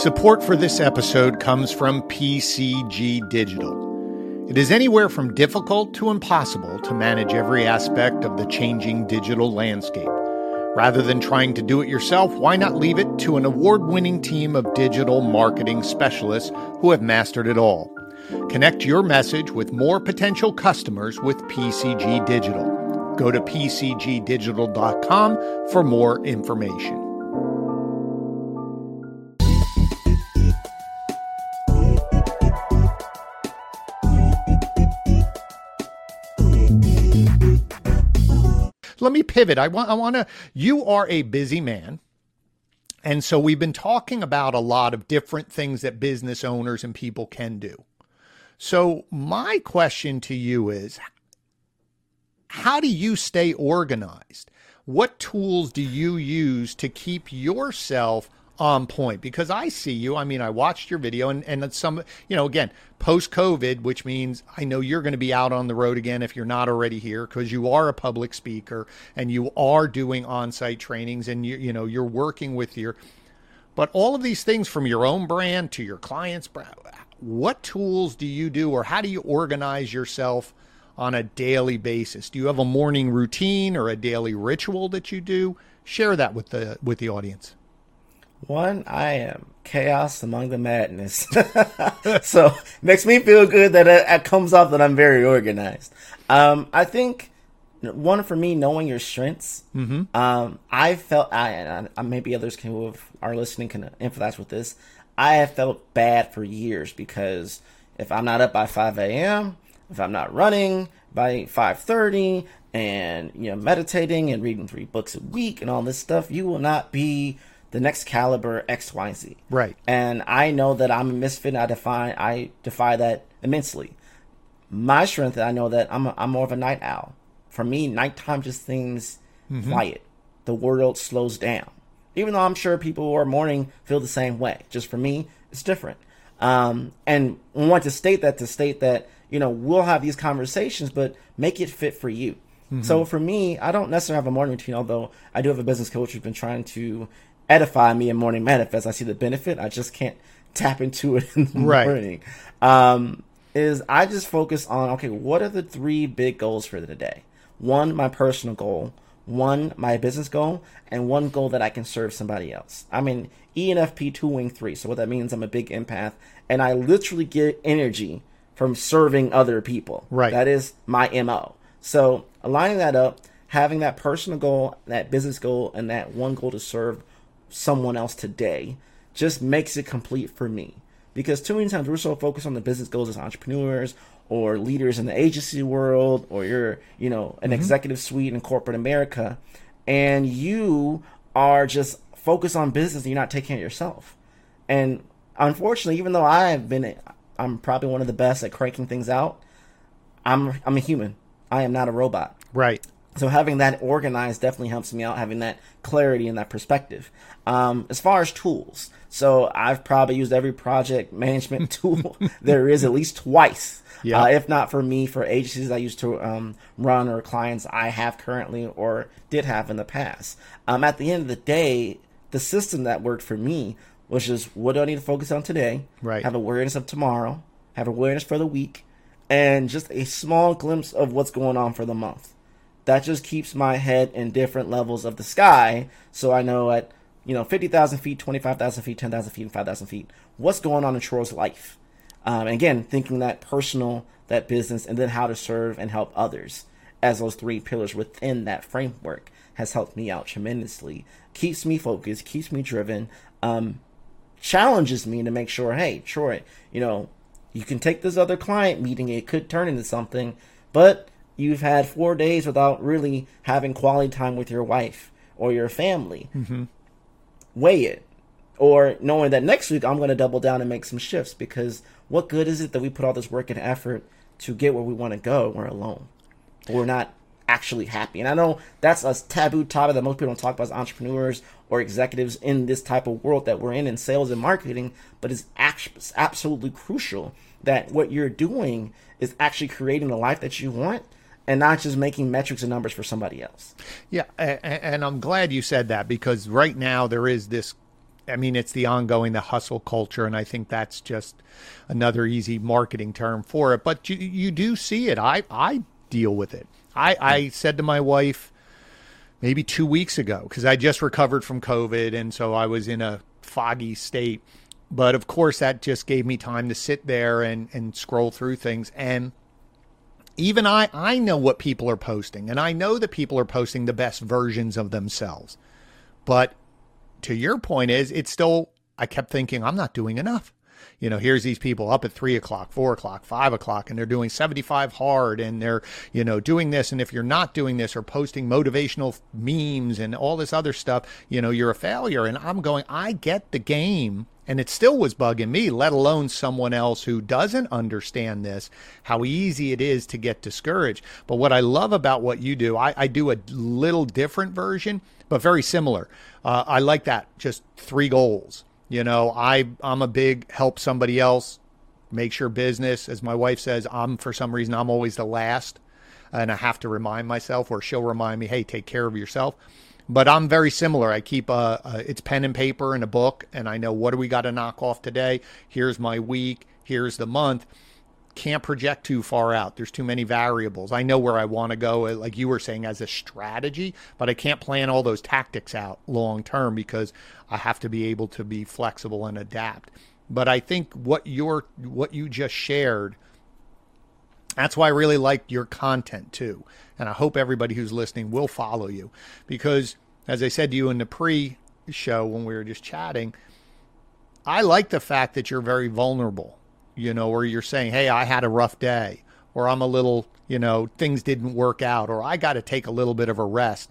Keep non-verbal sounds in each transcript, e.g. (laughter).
Support for this episode comes from PCG Digital. It is anywhere from difficult to impossible to manage every aspect of the changing digital landscape. Rather than trying to do it yourself, why not leave it to an award winning team of digital marketing specialists who have mastered it all? Connect your message with more potential customers with PCG Digital. Go to pcgdigital.com for more information. Let me pivot. I want I want to you are a busy man. And so we've been talking about a lot of different things that business owners and people can do. So my question to you is how do you stay organized? What tools do you use to keep yourself on point? Because I see you. I mean, I watched your video and, and some, you know, again, post COVID, which means I know you're going to be out on the road again if you're not already here because you are a public speaker and you are doing on site trainings and you, you know, you're working with your, but all of these things from your own brand to your clients' what tools do you do or how do you organize yourself on a daily basis? Do you have a morning routine or a daily ritual that you do? Share that with the with the audience. One, I am chaos among the madness. (laughs) so makes me feel good that it, it, comes off that I'm very organized. Um, I think one for me, knowing your strengths. Mm-hmm. Um, I felt I and I, maybe others can who are listening can empathize with this. I have felt bad for years because if I'm not up by 5 a.m., if I'm not running by 5:30 and you know meditating and reading three books a week and all this stuff, you will not be the next caliber XYZ. Right. And I know that I'm a misfit. I define I defy that immensely. My strength, I know that I'm a, I'm more of a night owl. For me, nighttime just seems mm-hmm. quiet. The world slows down. Even though I'm sure people who are morning feel the same way. Just for me, it's different. Um, and I want to state that to state that you know we'll have these conversations, but make it fit for you. Mm-hmm. So for me, I don't necessarily have a morning routine, although I do have a business coach who's been trying to edify me in morning manifest. I see the benefit. I just can't tap into it (laughs) in the right. morning. Um, is I just focus on okay, what are the three big goals for the day? One, my personal goal one my business goal and one goal that I can serve somebody else. I'm an ENFP two wing three, so what that means I'm a big empath and I literally get energy from serving other people. Right. That is my MO. So aligning that up, having that personal goal, that business goal, and that one goal to serve someone else today just makes it complete for me. Because too many times we're so focused on the business goals as entrepreneurs or leaders in the agency world or you're, you know, an mm-hmm. executive suite in corporate America and you are just focused on business and you're not taking care of yourself. And unfortunately, even though I've been I'm probably one of the best at cranking things out, I'm I'm a human. I am not a robot. Right. So having that organized definitely helps me out, having that clarity and that perspective. Um, as far as tools, so I've probably used every project management (laughs) tool there is at least twice yeah. Uh, if not for me, for agencies I used to um, run or clients I have currently or did have in the past. Um, at the end of the day, the system that worked for me was just what do I need to focus on today? Right. Have awareness of tomorrow, have awareness for the week, and just a small glimpse of what's going on for the month. That just keeps my head in different levels of the sky, so I know at you know fifty thousand feet, twenty five thousand feet, ten thousand feet, and five thousand feet, what's going on in Troy's life um, again, thinking that personal, that business, and then how to serve and help others as those three pillars within that framework has helped me out tremendously. Keeps me focused, keeps me driven, um, challenges me to make sure, hey, Troy, you know, you can take this other client meeting, it could turn into something, but you've had four days without really having quality time with your wife or your family. Mm-hmm. Weigh it. Or knowing that next week I'm going to double down and make some shifts because what good is it that we put all this work and effort to get where we want to go we're alone we're not actually happy and i know that's a taboo topic that most people don't talk about as entrepreneurs or executives in this type of world that we're in in sales and marketing but it's absolutely crucial that what you're doing is actually creating the life that you want and not just making metrics and numbers for somebody else. Yeah, and I'm glad you said that because right now there is this I mean, it's the ongoing, the hustle culture, and I think that's just another easy marketing term for it. But you, you do see it. I, I deal with it. I, I said to my wife maybe two weeks ago because I just recovered from COVID, and so I was in a foggy state. But of course, that just gave me time to sit there and, and scroll through things. And even I, I know what people are posting, and I know that people are posting the best versions of themselves. But to your point is it's still I kept thinking I'm not doing enough. You know, here's these people up at three o'clock, four o'clock, five o'clock, and they're doing 75 hard and they're, you know, doing this. And if you're not doing this or posting motivational memes and all this other stuff, you know, you're a failure. And I'm going, I get the game. And it still was bugging me, let alone someone else who doesn't understand this, how easy it is to get discouraged. But what I love about what you do, I, I do a little different version, but very similar. Uh, I like that. Just three goals. You know, I I'm a big help somebody else, make your business. As my wife says, I'm for some reason I'm always the last, and I have to remind myself, or she'll remind me, hey, take care of yourself. But I'm very similar. I keep a, a it's pen and paper and a book, and I know what do we got to knock off today. Here's my week. Here's the month can't project too far out. There's too many variables. I know where I want to go, uh, like you were saying, as a strategy, but I can't plan all those tactics out long term because I have to be able to be flexible and adapt. But I think what you're what you just shared, that's why I really like your content too. And I hope everybody who's listening will follow you because, as I said to you in the pre-show when we were just chatting, I like the fact that you're very vulnerable you know, or you're saying, hey, I had a rough day, or I'm a little, you know, things didn't work out, or I got to take a little bit of a rest.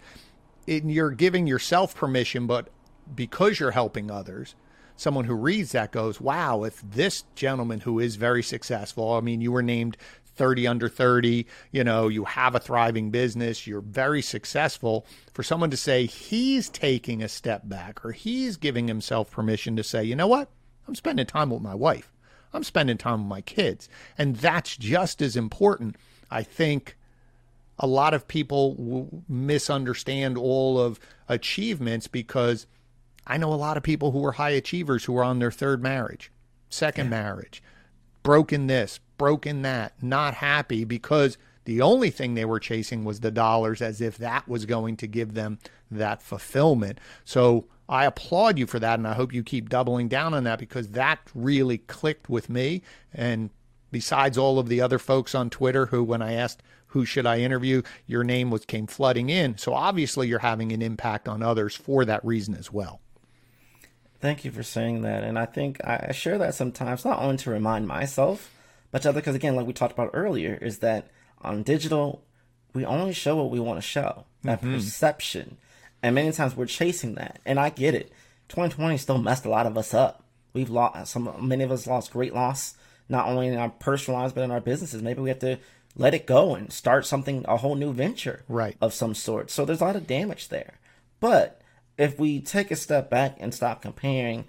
And you're giving yourself permission, but because you're helping others, someone who reads that goes, wow, if this gentleman who is very successful, I mean, you were named 30 under 30, you know, you have a thriving business, you're very successful, for someone to say he's taking a step back or he's giving himself permission to say, you know what, I'm spending time with my wife. I'm spending time with my kids. And that's just as important. I think a lot of people misunderstand all of achievements because I know a lot of people who are high achievers who are on their third marriage, second yeah. marriage, broken this, broken that, not happy because the only thing they were chasing was the dollars as if that was going to give them that fulfillment. So I applaud you for that, and I hope you keep doubling down on that because that really clicked with me. And besides all of the other folks on Twitter who, when I asked who should I interview, your name was came flooding in. So obviously, you're having an impact on others for that reason as well. Thank you for saying that, and I think I share that sometimes not only to remind myself, but to other because again, like we talked about earlier, is that on digital, we only show what we want to show. That mm-hmm. perception and many times we're chasing that. And I get it. 2020 still messed a lot of us up. We've lost some many of us lost great loss, not only in our personal lives but in our businesses. Maybe we have to let it go and start something a whole new venture right. of some sort. So there's a lot of damage there. But if we take a step back and stop comparing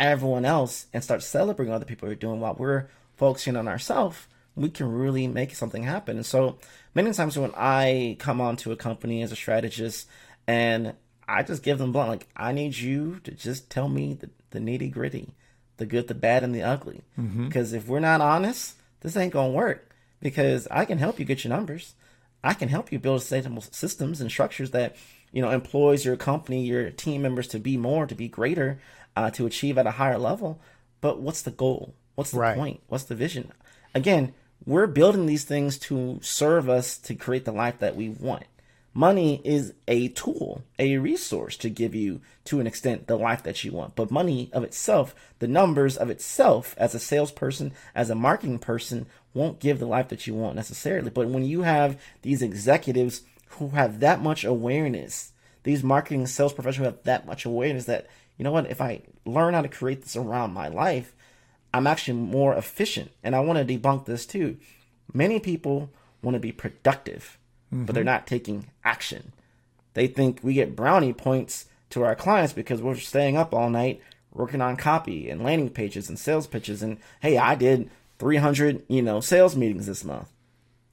everyone else and start celebrating other people who are doing while we're focusing on ourselves, we can really make something happen. And so many times when I come onto a company as a strategist and I just give them blunt, like, I need you to just tell me the, the nitty gritty, the good, the bad, and the ugly. Mm-hmm. Because if we're not honest, this ain't going to work. Because I can help you get your numbers. I can help you build sustainable systems and structures that, you know, employs your company, your team members to be more, to be greater, uh, to achieve at a higher level. But what's the goal? What's the right. point? What's the vision? Again, we're building these things to serve us to create the life that we want. Money is a tool, a resource to give you, to an extent, the life that you want. But money of itself, the numbers of itself, as a salesperson, as a marketing person, won't give the life that you want necessarily. But when you have these executives who have that much awareness, these marketing sales professionals have that much awareness that, you know what, if I learn how to create this around my life, I'm actually more efficient. And I want to debunk this too. Many people want to be productive mm-hmm. but they're not taking action. They think we get brownie points to our clients because we're staying up all night working on copy and landing pages and sales pitches and hey, I did 300, you know, sales meetings this month.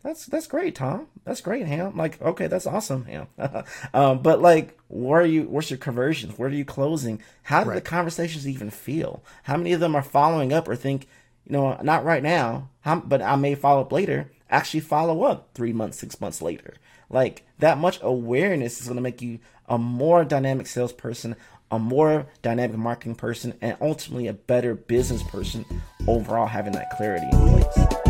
That's that's great, Tom. That's great, Ham. Like, okay, that's awesome, Ham. (laughs) um, but like, where are you? Where's your conversions? Where are you closing? How do right. the conversations even feel? How many of them are following up or think, you know, not right now, but I may follow up later. Actually, follow up three months, six months later. Like that much awareness is going to make you a more dynamic salesperson, a more dynamic marketing person, and ultimately a better business person overall. Having that clarity in place.